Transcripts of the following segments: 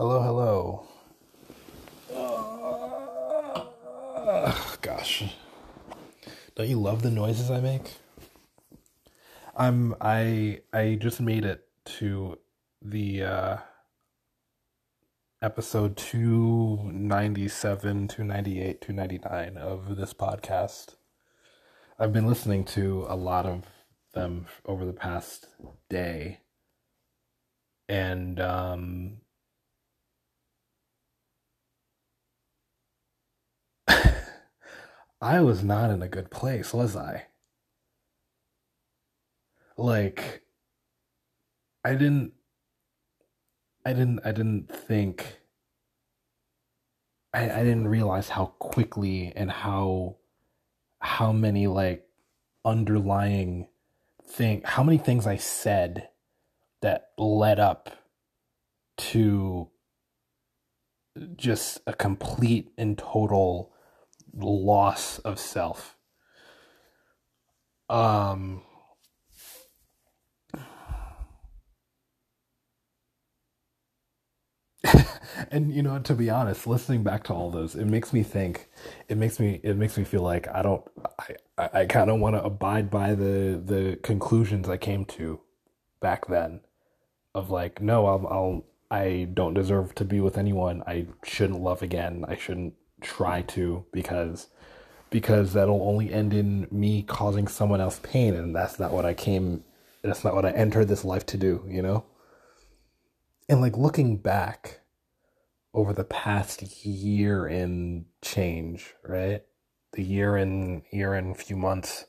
Hello, hello. Uh, gosh. Don't you love the noises I make? I'm I I just made it to the uh episode 297, 298, 299 of this podcast. I've been listening to a lot of them over the past day. And um I was not in a good place, was I? Like I didn't I didn't I didn't think I I didn't realize how quickly and how how many like underlying thing how many things I said that led up to just a complete and total loss of self. Um, and you know, to be honest, listening back to all those, it makes me think. It makes me. It makes me feel like I don't. I. I, kind of want to abide by the the conclusions I came to back then. Of like, no, I'll. I'll I don't deserve to be with anyone. I shouldn't love again. I shouldn't try to because because that'll only end in me causing someone else pain and that's not what I came that's not what I entered this life to do, you know? And like looking back over the past year in change, right? The year and year and few months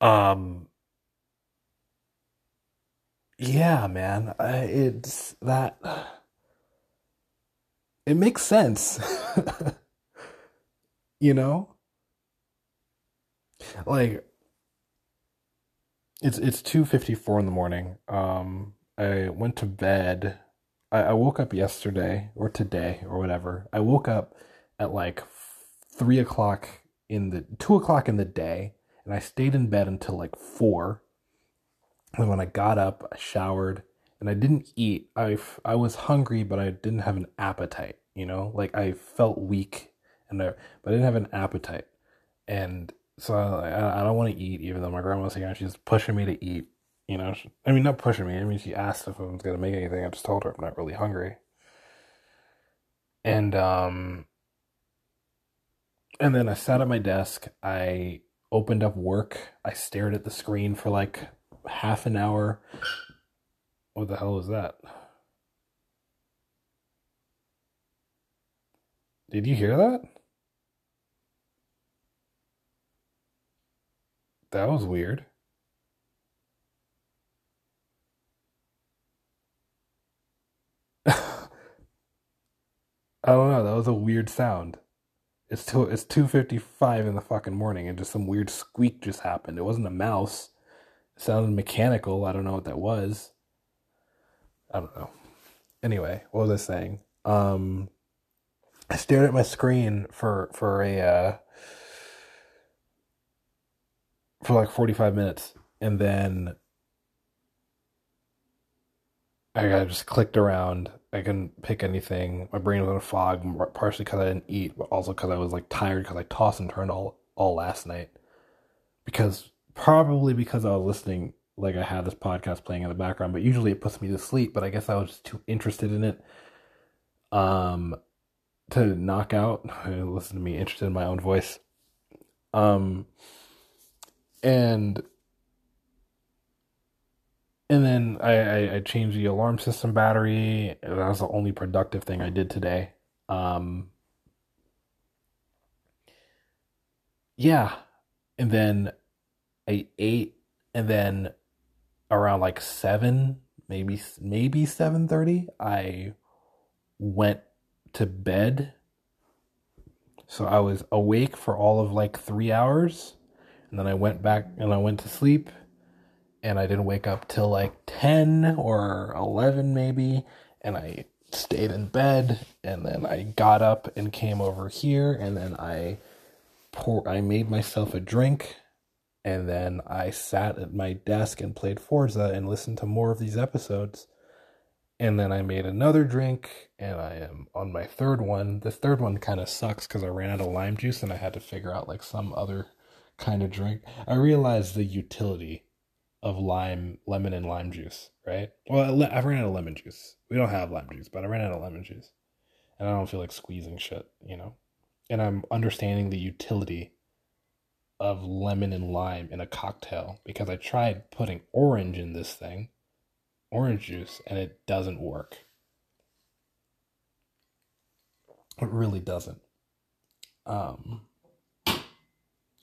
um yeah, man, I, it's that it makes sense. you know? Like it's it's 2:54 in the morning. Um I went to bed. I, I woke up yesterday or today or whatever. I woke up at like three o'clock in the two o'clock in the day and I stayed in bed until like four. And when I got up, I showered and I didn't eat. I, I was hungry, but I didn't have an appetite you know? Like i felt weak and there but i didn't have an appetite. And so i, I don't want to eat even though my grandma was here she's pushing me to eat you know? I mean not pushing me i mean she asked if i was going to make anything i just told her i'm not really hungry. And um and then i sat at my desk i opened up work i stared at the screen for like half an hour. What the hell is that Did you hear that? That was weird. I don't know. That was a weird sound. It's two. It's two fifty five in the fucking morning, and just some weird squeak just happened. It wasn't a mouse. It sounded mechanical. I don't know what that was. I don't know. Anyway, what was I saying? Um, I stared at my screen for for a uh, for like 45 minutes and then I just clicked around. I couldn't pick anything. My brain was in a fog, partially because I didn't eat, but also because I was like tired because I tossed and turned all all last night. Because probably because I was listening, like I had this podcast playing in the background, but usually it puts me to sleep. But I guess I was just too interested in it. Um, to knock out. Listen to me, interested in my own voice. Um, and and then I, I, I changed the alarm system battery. That was the only productive thing I did today. Um, yeah, and then I ate, and then around like seven, maybe maybe seven thirty, I went to bed. So I was awake for all of like three hours. And then I went back and I went to sleep. And I didn't wake up till like 10 or 11 maybe. And I stayed in bed. And then I got up and came over here. And then I pour, I made myself a drink. And then I sat at my desk and played Forza and listened to more of these episodes. And then I made another drink, and I am on my third one. This third one kind of sucks because I ran out of lime juice, and I had to figure out like some other kind of drink. I realized the utility of lime, lemon, and lime juice. Right? Well, I ran out of lemon juice. We don't have lime juice, but I ran out of lemon juice, and I don't feel like squeezing shit. You know, and I'm understanding the utility of lemon and lime in a cocktail because I tried putting orange in this thing orange juice and it doesn't work. It really doesn't. Um,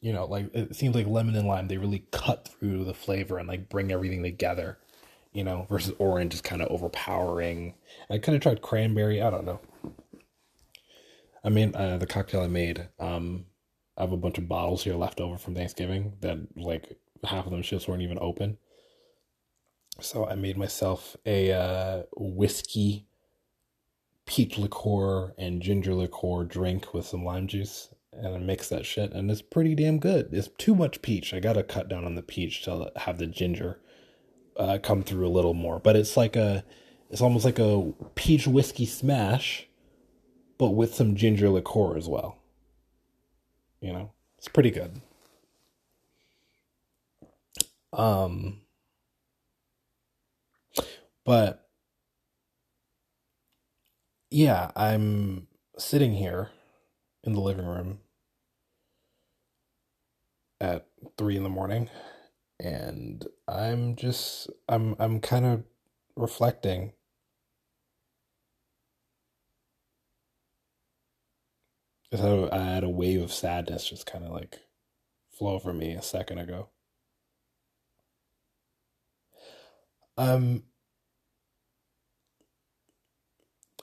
you know, like it seems like lemon and lime, they really cut through the flavor and like bring everything together, you know, versus orange is kind of overpowering. I kind of tried cranberry. I don't know. I mean, uh, the cocktail I made, um, I have a bunch of bottles here left over from Thanksgiving that like half of them just weren't even open. So I made myself a uh, whiskey, peach liqueur, and ginger liqueur drink with some lime juice, and I mix that shit, and it's pretty damn good. It's too much peach. I gotta cut down on the peach to have the ginger uh, come through a little more. But it's like a, it's almost like a peach whiskey smash, but with some ginger liqueur as well. You know, it's pretty good. Um but yeah, I'm sitting here in the living room at three in the morning and I'm just I'm I'm kind of reflecting I had a wave of sadness just kind of like flow over me a second ago. Um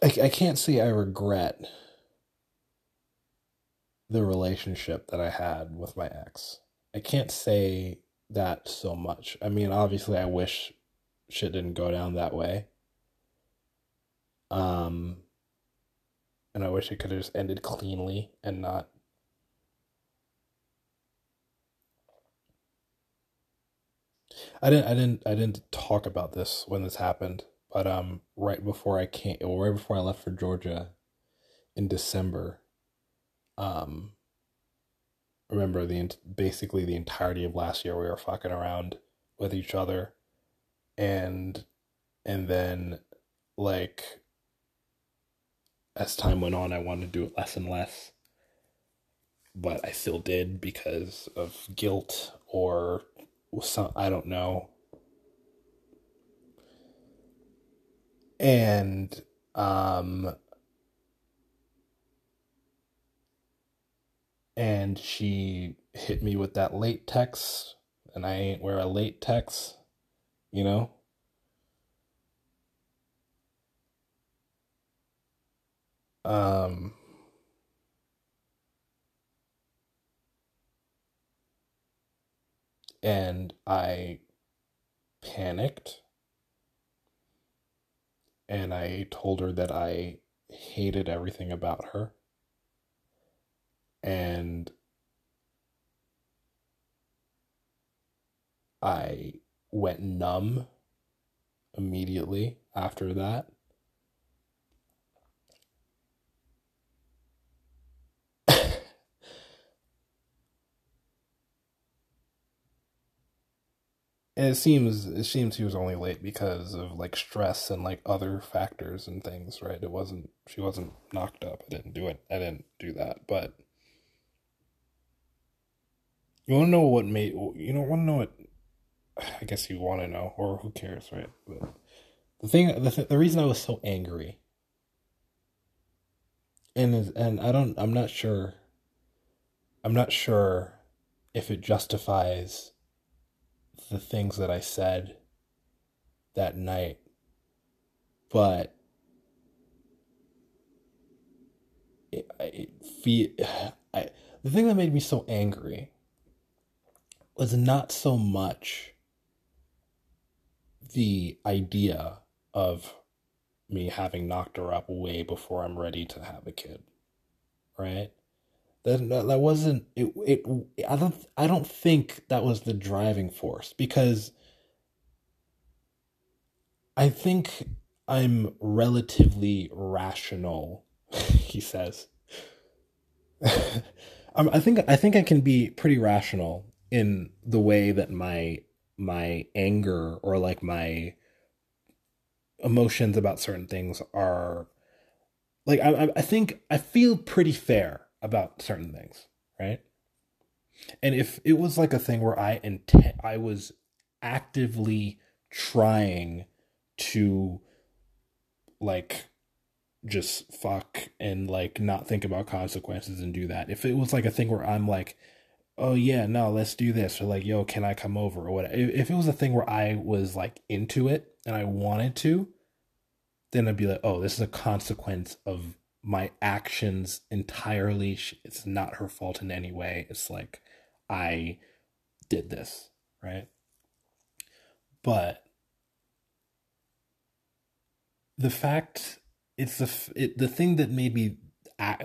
I, I can't say I regret the relationship that I had with my ex. I can't say that so much. I mean, obviously, I wish shit didn't go down that way. Um, and I wish it could have just ended cleanly and not. I didn't. I didn't. I didn't talk about this when this happened. But um, right before I came, or right before I left for Georgia, in December, um, remember the basically the entirety of last year we were fucking around with each other, and and then like as time went on, I wanted to do it less and less. But I still did because of guilt or some I don't know and um and she hit me with that late text and I ain't wear a late text, you know? Um and I panicked and I told her that I hated everything about her. And I went numb immediately after that. And it seems it seems he was only late because of like stress and like other factors and things right? It wasn't she wasn't knocked up. I didn't do it i didn't do that but you want to know what made you don't want to know what i guess you want to know or who cares right? But the thing the, th- the reason i was so angry and is and i don't i'm not sure i'm not sure if it justifies the things that I said that night, but it, it I, the thing that made me so angry was not so much the idea of me having knocked her up way before I'm ready to have a kid, right? That that wasn't it, it. I don't. I don't think that was the driving force because I think I'm relatively rational, he says. I think I think I can be pretty rational in the way that my my anger or like my emotions about certain things are like I I think I feel pretty fair about certain things, right? And if it was like a thing where I intent I was actively trying to like just fuck and like not think about consequences and do that. If it was like a thing where I'm like, oh yeah, no, let's do this, or like, yo, can I come over, or what? If it was a thing where I was like into it and I wanted to, then I'd be like, oh, this is a consequence of my actions entirely. It's not her fault in any way. It's like I did this, right? But the fact it's the it, the thing that made me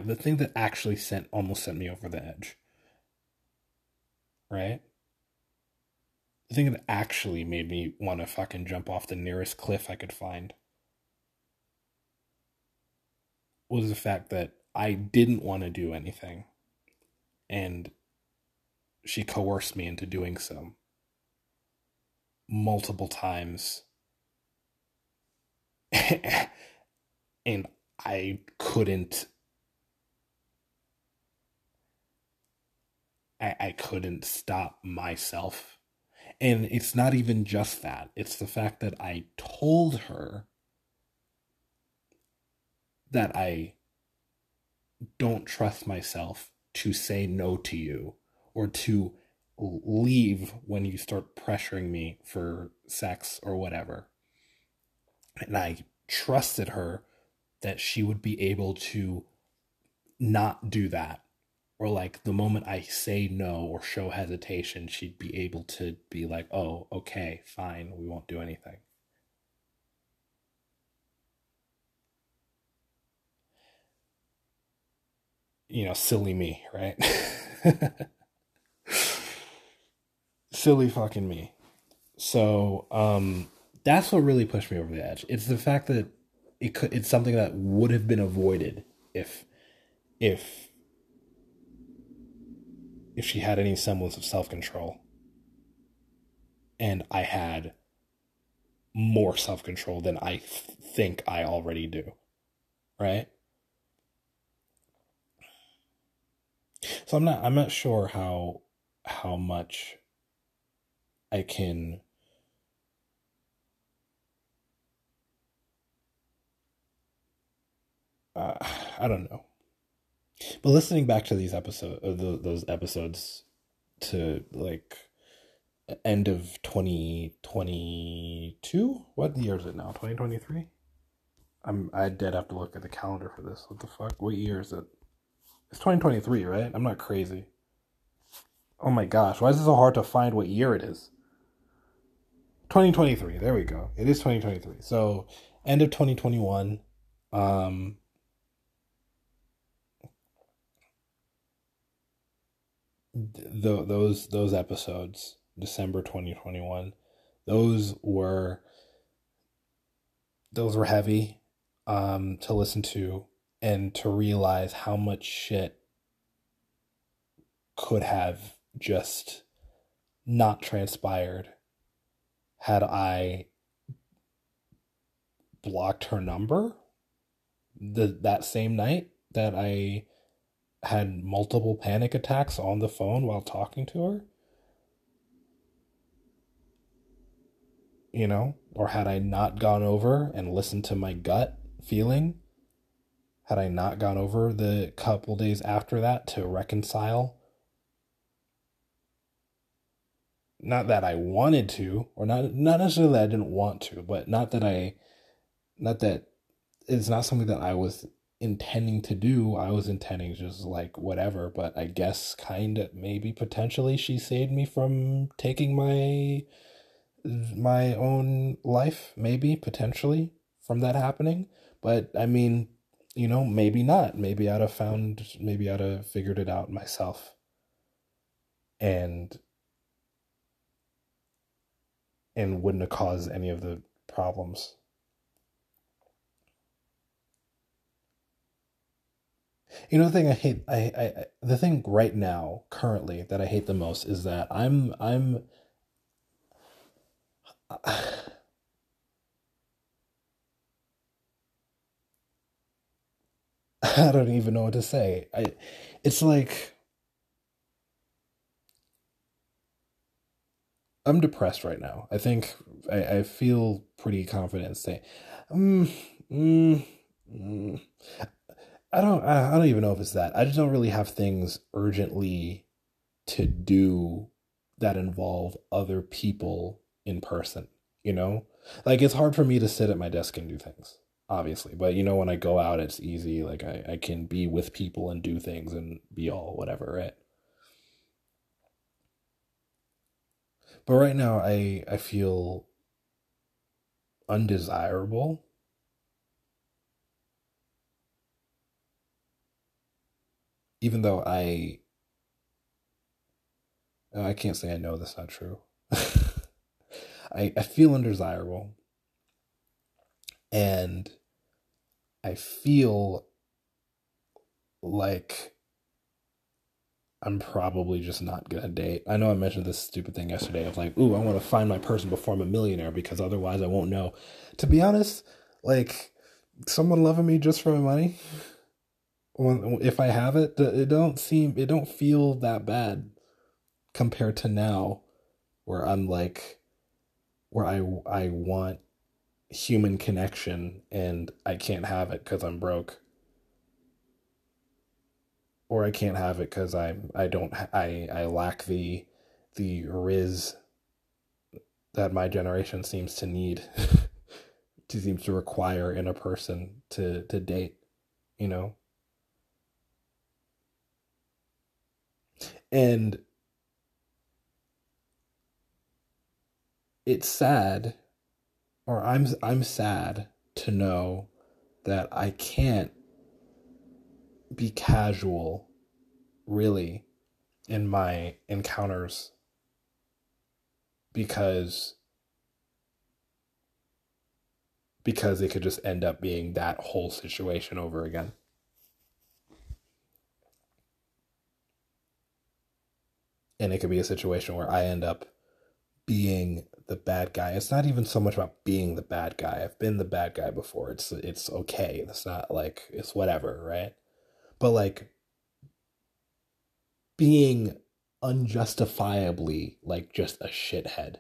the thing that actually sent almost sent me over the edge right the thing that actually made me want to fucking jump off the nearest cliff i could find was the fact that i didn't want to do anything and she coerced me into doing so multiple times and I couldn't I, I couldn't stop myself. And it's not even just that. It's the fact that I told her that I don't trust myself to say no to you or to leave when you start pressuring me for sex or whatever. And I trusted her that she would be able to not do that or like the moment i say no or show hesitation she'd be able to be like oh okay fine we won't do anything you know silly me right silly fucking me so um that's what really pushed me over the edge. It's the fact that it could it's something that would have been avoided if if if she had any semblance of self-control. And I had more self-control than I th- think I already do. Right? So I'm not I'm not sure how how much I can uh, I don't know. But listening back to these episodes, uh, those episodes, to like end of twenty twenty two. What year is it now? Twenty twenty three. I'm I did have to look at the calendar for this. What the fuck? What year is it? It's twenty twenty three, right? I'm not crazy. Oh my gosh, why is it so hard to find what year it is? 2023. There we go. It is 2023. So end of 2021. Um, the, those those episodes, December 2021, those were those were heavy um, to listen to and to realize how much shit could have just not transpired had I blocked her number the that same night that I had multiple panic attacks on the phone while talking to her? You know, or had I not gone over and listened to my gut feeling? Had I not gone over the couple days after that to reconcile? Not that I wanted to, or not not necessarily that I didn't want to, but not that I not that it's not something that I was intending to do. I was intending just like whatever, but I guess kind of maybe potentially she saved me from taking my my own life, maybe potentially from that happening. But I mean, you know, maybe not. Maybe I'd have found, maybe I'd have figured it out myself. And and wouldn't have caused any of the problems. You know the thing I hate I, I the thing right now currently that I hate the most is that I'm I'm I don't even know what to say. I it's like I'm depressed right now. I think I, I feel pretty confident saying, mm, mm, mm. I don't I don't even know if it's that. I just don't really have things urgently to do that involve other people in person, you know? Like it's hard for me to sit at my desk and do things, obviously. But you know when I go out it's easy. Like I, I can be with people and do things and be all whatever, right? But right now I I feel undesirable even though I I can't say I know that's not true. I I feel undesirable and I feel like I'm probably just not gonna date. I know I mentioned this stupid thing yesterday of like, ooh, I want to find my person before I'm a millionaire because otherwise I won't know. To be honest, like someone loving me just for my money, if I have it, it don't seem it don't feel that bad compared to now where I'm like where I I want human connection and I can't have it cuz I'm broke. Or I can't have it cuz I'm I don't I I lack the the riz that my generation seems to need to seems to require in a person to to date you know? And it's sad or I'm I'm sad to know that I can't be casual really in my encounters because because it could just end up being that whole situation over again. and it could be a situation where I end up being the bad guy. It's not even so much about being the bad guy. I've been the bad guy before. It's it's okay. It's not like it's whatever, right? But like being unjustifiably like just a shithead.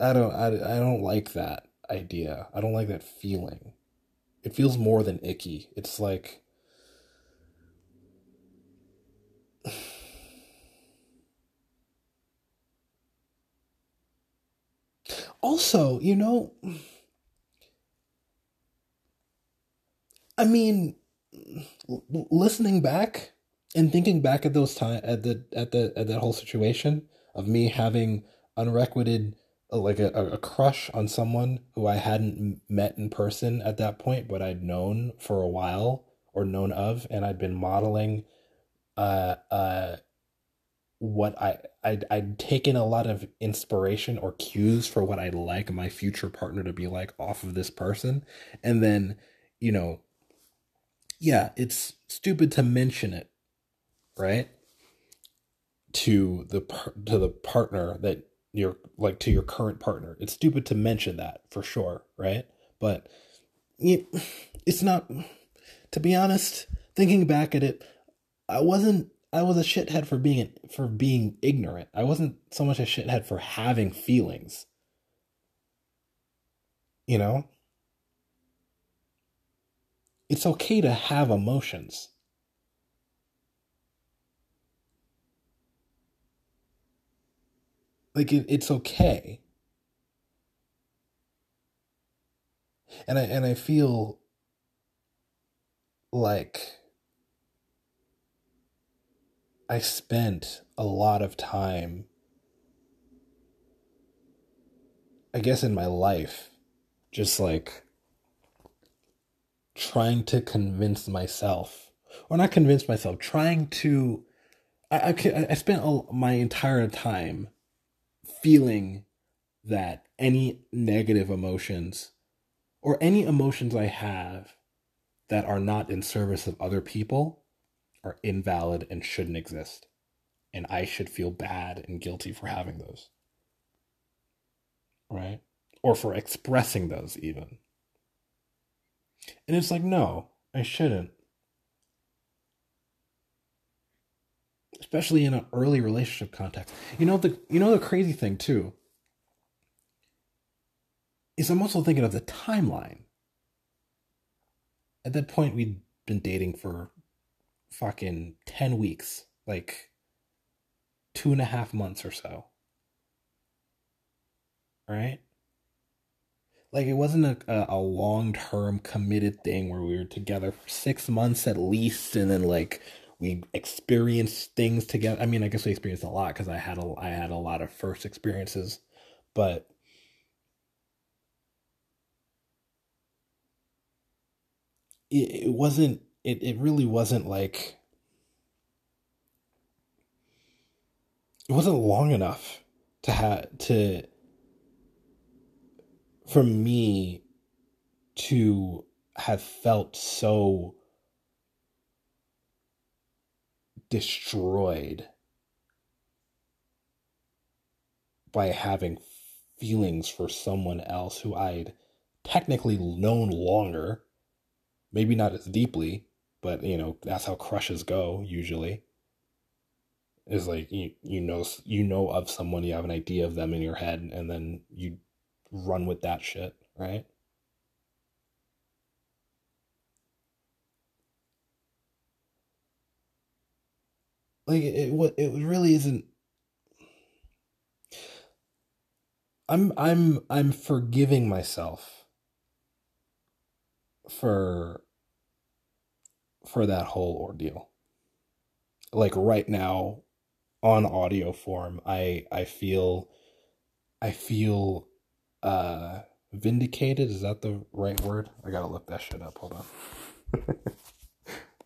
I don't I, I don't like that idea. I don't like that feeling. It feels more than icky. It's like also, you know, I mean, listening back and thinking back at those time at the at the at that whole situation of me having unrequited like a, a crush on someone who I hadn't met in person at that point, but I'd known for a while or known of, and I'd been modeling uh, uh, what I I'd, I'd taken a lot of inspiration or cues for what I'd like my future partner to be like off of this person, and then you know, yeah, it's stupid to mention it, right? To the to the partner that you're like to your current partner. It's stupid to mention that for sure, right? But it, it's not. To be honest, thinking back at it, I wasn't I was a shithead for being for being ignorant. I wasn't so much a shithead for having feelings. You know? It's okay to have emotions. Like it, it's okay. And I and I feel like I spent a lot of time, I guess, in my life, just like trying to convince myself, or not convince myself, trying to. I, I, I spent my entire time feeling that any negative emotions or any emotions I have that are not in service of other people are invalid and shouldn't exist. And I should feel bad and guilty for having those. Right? Or for expressing those, even. And it's like, no, I shouldn't. Especially in an early relationship context. You know the you know the crazy thing too is I'm also thinking of the timeline. At that point, we'd been dating for fucking 10 weeks, like two and a half months or so. Right? Like it wasn't a, a long term committed thing where we were together for six months at least, and then like we experienced things together. I mean, I guess we experienced a lot because I had a I had a lot of first experiences, but it, it wasn't it, it really wasn't like it wasn't long enough to have to for me to have felt so destroyed by having feelings for someone else who I'd technically known longer maybe not as deeply, but you know that's how crushes go usually. Is like you you know you know of someone, you have an idea of them in your head, and then you run with that shit, right? Like it, it, it really isn't. I'm I'm I'm forgiving myself for for that whole ordeal. Like right now on audio form, I I feel I feel uh vindicated. Is that the right word? I gotta look that shit up. Hold on.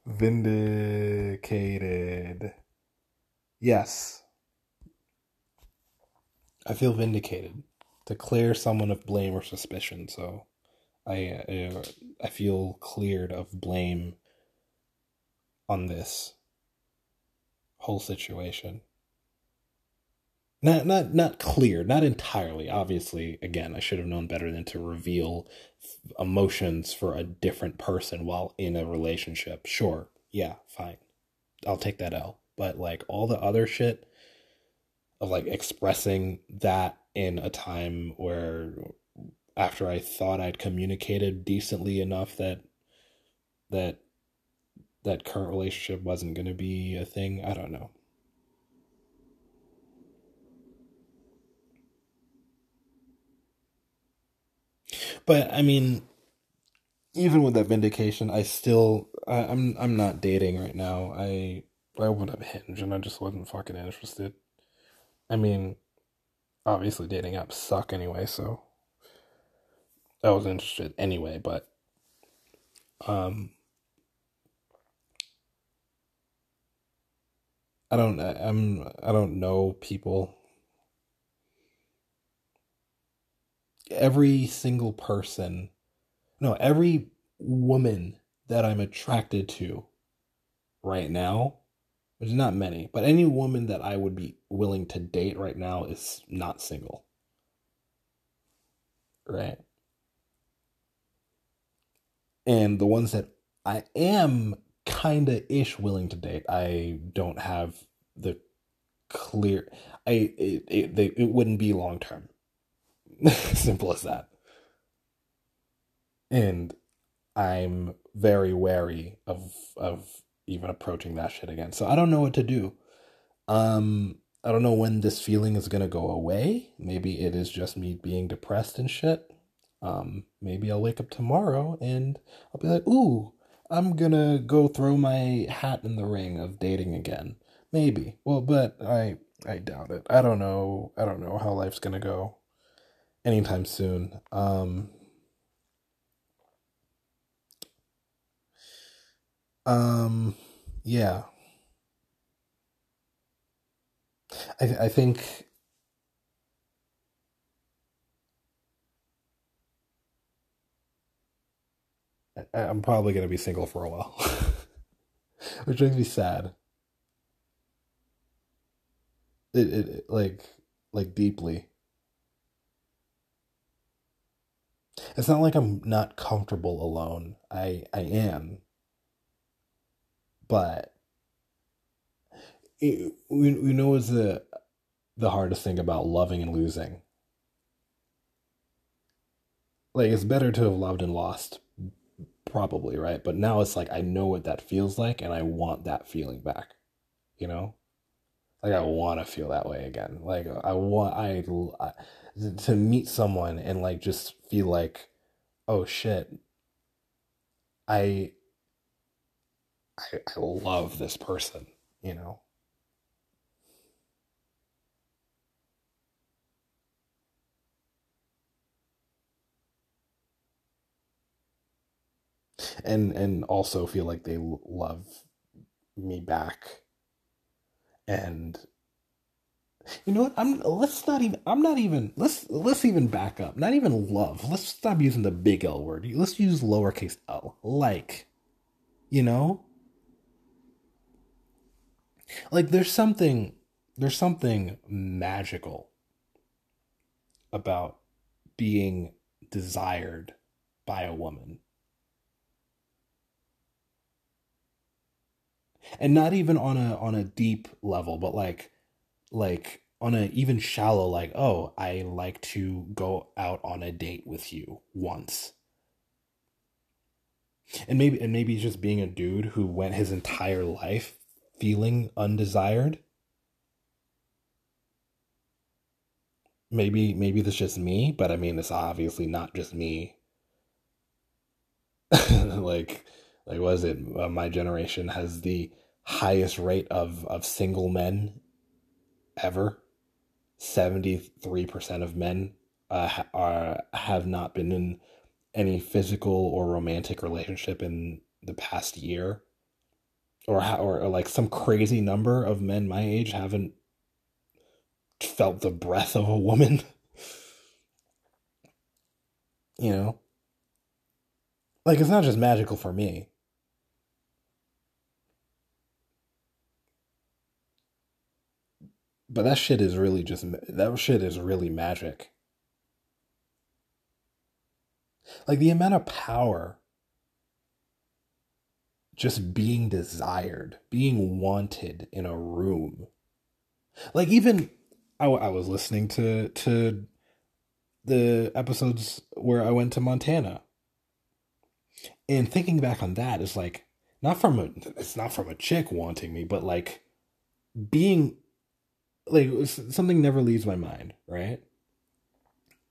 vindicated. Yes. I feel vindicated to clear someone of blame or suspicion. So I uh, I feel cleared of blame on this whole situation. Not not not clear, not entirely. Obviously, again, I should have known better than to reveal emotions for a different person while in a relationship. Sure, yeah, fine. I'll take that L. But like all the other shit of like expressing that in a time where after I thought I'd communicated decently enough that that that current relationship wasn't going to be a thing. I don't know. But I mean, even with that vindication, I still I, am I'm, I'm not dating right now. I I opened up Hinge and I just wasn't fucking interested. I mean, obviously dating apps suck anyway, so I was interested anyway, but um I don't I'm I don't know people. Every single person no every woman that I'm attracted to right now there's not many but any woman that I would be willing to date right now is not single. Right? And the ones that I am kind of ish willing to date, I don't have the clear. I it it, they, it wouldn't be long term. Simple as that. And I'm very wary of of even approaching that shit again. So I don't know what to do. Um I don't know when this feeling is going to go away. Maybe it is just me being depressed and shit. Um, maybe I'll wake up tomorrow and I'll be like, ooh, I'm gonna go throw my hat in the ring of dating again. Maybe. Well, but I I doubt it. I don't know. I don't know how life's gonna go anytime soon. Um Um yeah. I I think I'm probably gonna be single for a while, which makes me sad. It, it like like deeply. It's not like I'm not comfortable alone. I I am. But it, we we know is the the hardest thing about loving and losing. Like it's better to have loved and lost probably, right? But now it's like I know what that feels like and I want that feeling back. You know? Like I want to feel that way again. Like I want I, I to meet someone and like just feel like oh shit I I, I love this person, you know. And and also feel like they love me back. And you know what? I'm let's not even i'm not even let's let's even back up. Not even love. Let's stop using the big l word. Let's use lowercase l. Like you know? Like there's something there's something magical about being desired by a woman and not even on a on a deep level but like like on a even shallow like oh i like to go out on a date with you once. And maybe and maybe just being a dude who went his entire life feeling undesired. Maybe maybe that's just me but i mean it's obviously not just me. Like like was it? Uh, my generation has the highest rate of of single men ever. 73% of men uh, are have not been in any physical or romantic relationship in the past year. Or, or or like some crazy number of men my age haven't felt the breath of a woman. You know? Like it's not just magical for me But that shit is really just that shit is really magic. Like the amount of power just being desired, being wanted in a room. Like even I, I was listening to to the episodes where I went to Montana. And thinking back on that is like not from a it's not from a chick wanting me, but like being like something never leaves my mind, right?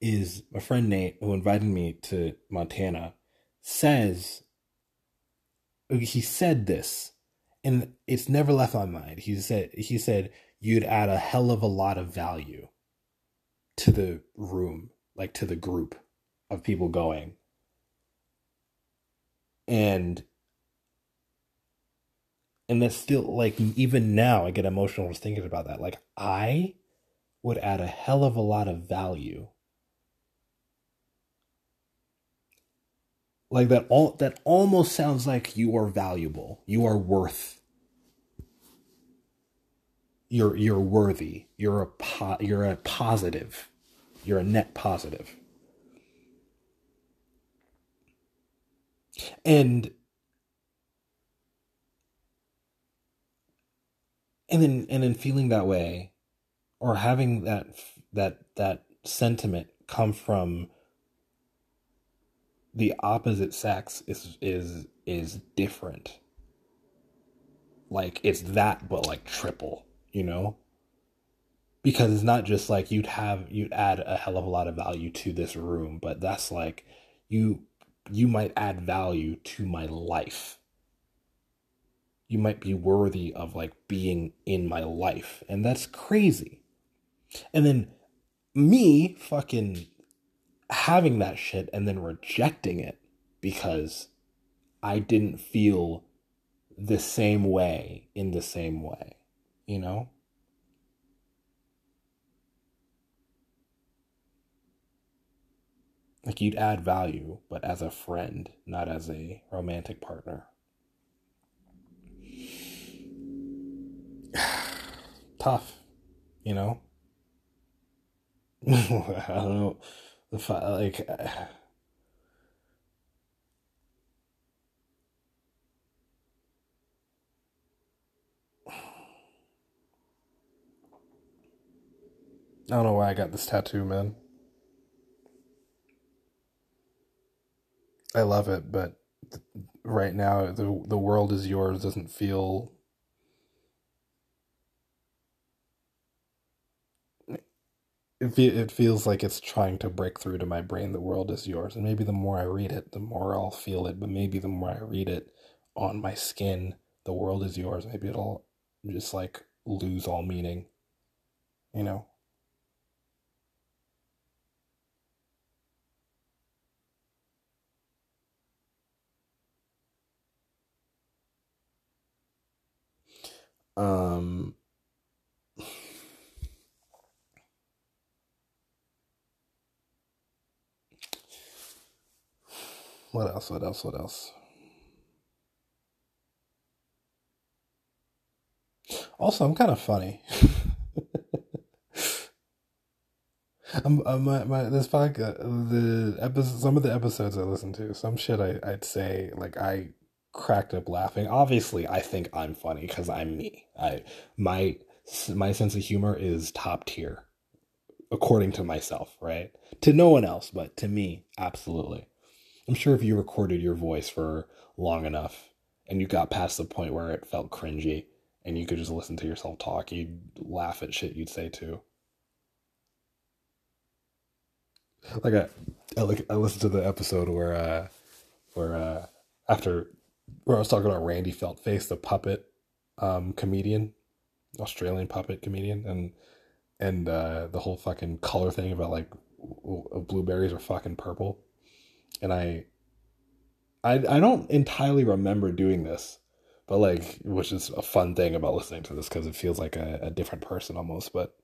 Is my friend Nate, who invited me to Montana, says he said this, and it's never left my mind. He said he said you'd add a hell of a lot of value to the room, like to the group of people going. And and that's still like even now I get emotional just thinking about that. Like I would add a hell of a lot of value. Like that all that almost sounds like you are valuable. You are worth. You're you're worthy. You're a po- you're a positive. You're a net positive. And and then and then feeling that way or having that that that sentiment come from the opposite sex is is is different. Like it's that but like triple you know? Because it's not just like you'd have you'd add a hell of a lot of value to this room but that's like you you might add value to my life you might be worthy of like being in my life. And that's crazy. And then me fucking having that shit and then rejecting it because I didn't feel the same way in the same way, you know? Like you'd add value, but as a friend, not as a romantic partner. Tough, you know? I don't know. The fi- like uh, I don't know why I got this tattoo, man. I love it, but right now the the world is yours doesn't feel it, feels like it's trying to break through to my brain the world is yours. And maybe the more i read it the more i'll feel it but maybe the more i read it on my skin the world is yours. Maybe it'll just like lose all meaning you know? Um what else what else what else also i'm kind of funny I'm, I'm my, my this podcast uh, the episode some of the episodes I listen to some shit I I'd say like I cracked up laughing. Obviously, I think I'm funny because I'm me. I my my sense of humor is top tier, according to myself. Right to no one else, but to me, absolutely. I'm sure if you recorded your voice for long enough and you got past the point where it felt cringy and you could just listen to yourself talk, you'd laugh at shit you'd say too. Like I, I like I listened to the episode where uh where uh after where I was talking about Randy Feltface, the puppet um, comedian, Australian puppet comedian, and and uh, the whole fucking color thing about like blueberries are fucking purple, and I, I I don't entirely remember doing this, but like which is a fun thing about listening to this because it feels like a, a different person almost. But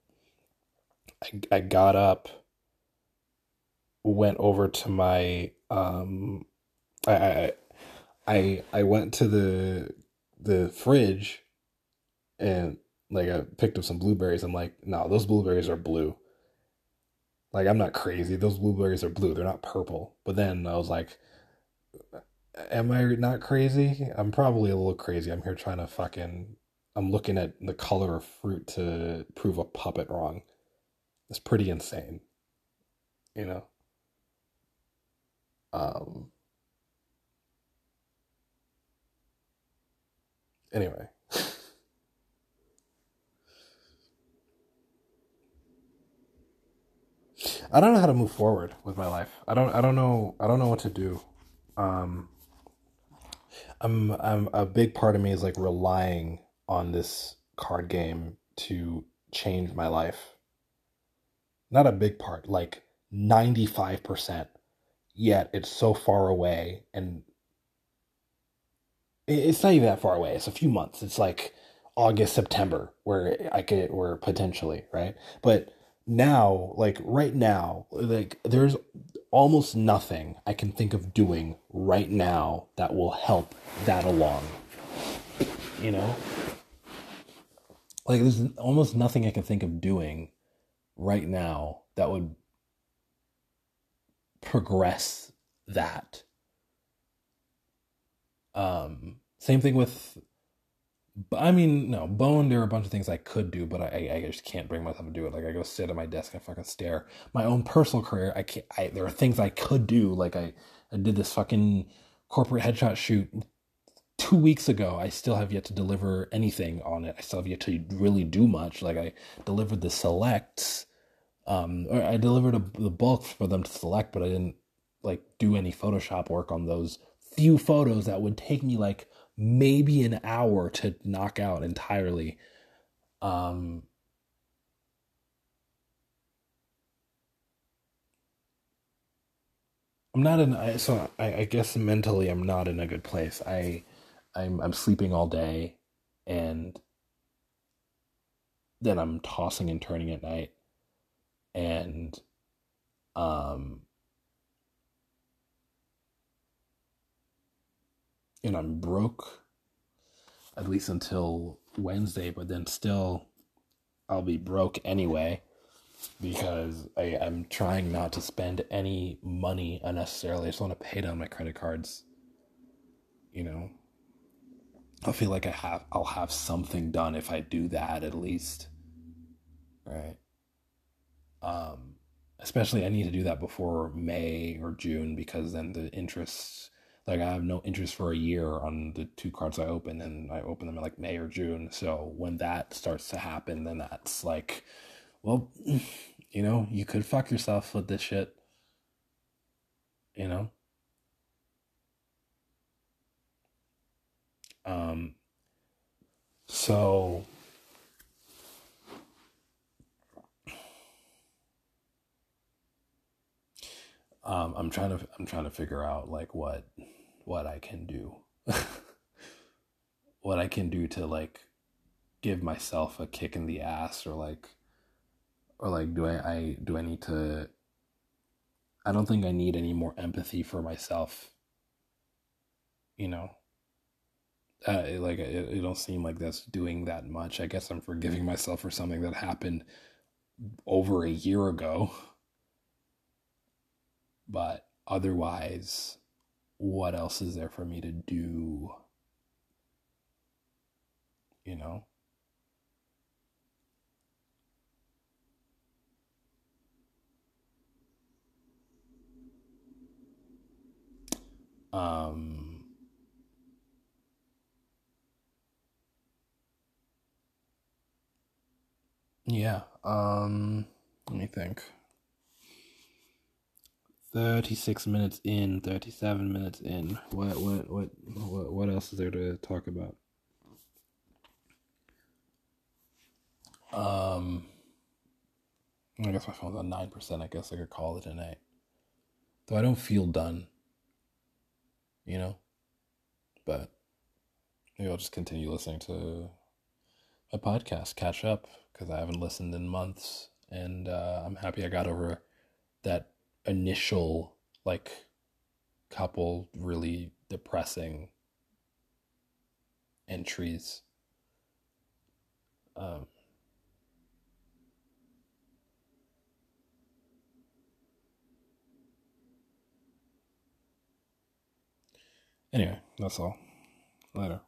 I I got up, went over to my um, I, I I I went to the the fridge and like I picked up some blueberries. I'm like, no, those blueberries are blue. Like I'm not crazy. Those blueberries are blue. They're not purple. But then I was like, am I not crazy? I'm probably a little crazy. I'm here trying to fucking I'm looking at the color of fruit to prove a puppet wrong. It's pretty insane. You know? Um Anyway. I don't know how to move forward with my life. I don't I don't know I don't know what to do. Um I'm I'm a big part of me is like relying on this card game to change my life. Not a big part, like 95%. Yet it's so far away and it's not even that far away. It's a few months. It's like August, September, where I could, where potentially, right? But now, like right now, like there's almost nothing I can think of doing right now that will help that along. You know? Like there's almost nothing I can think of doing right now that would progress that um, same thing with, I mean, no, Bone, there are a bunch of things I could do, but I, I just can't bring myself to do it. Like, I go sit at my desk and fucking stare. My own personal career, I can't, I, there are things I could do. Like, I, I did this fucking corporate headshot shoot two weeks ago. I still have yet to deliver anything on it. I still have yet to really do much. Like, I delivered the selects, um, or I delivered a, the bulk for them to select, but I didn't like do any Photoshop work on those few photos that would take me like maybe an hour to knock out entirely. Um, I'm not in. So I, I guess mentally, I'm not in a good place. I, I'm I'm sleeping all day, and then I'm tossing and turning at night, and um, and I'm broke at least until Wednesday, but then still I'll be broke anyway because I, I'm trying not to spend any money unnecessarily. I just want to pay down my credit cards. You know, I feel like I have I'll have something done if I do that at least. Right. Um especially I need to do that before May or June because then the interest like I have no interest for a year on the two cards I open and I open them in like May or June. So when that starts to happen, then that's like, well, you know, you could fuck yourself with this shit. You know? Um so um I'm trying to I'm trying to figure out like what what I can do. what I can do to like give myself a kick in the ass or like or like do I, I do I need to I don't think I need any more empathy for myself. You know. Uh, it, like it, it don't seem like that's doing that much. I guess I'm forgiving myself for something that happened over a year ago. But otherwise, what else is there for me to do? You know? Um, yeah. Um, let me think. 36 minutes in 37 minutes in. What what what what, what else is there to talk about? Um i guess my phone's on 9% i guess i could call it a night. Though i don't feel done you know? But maybe i'll just continue listening to my podcast catch up because i haven't listened in months and uh, i'm happy i got over that initial like couple really depressing entries. Um anyway that's all. Later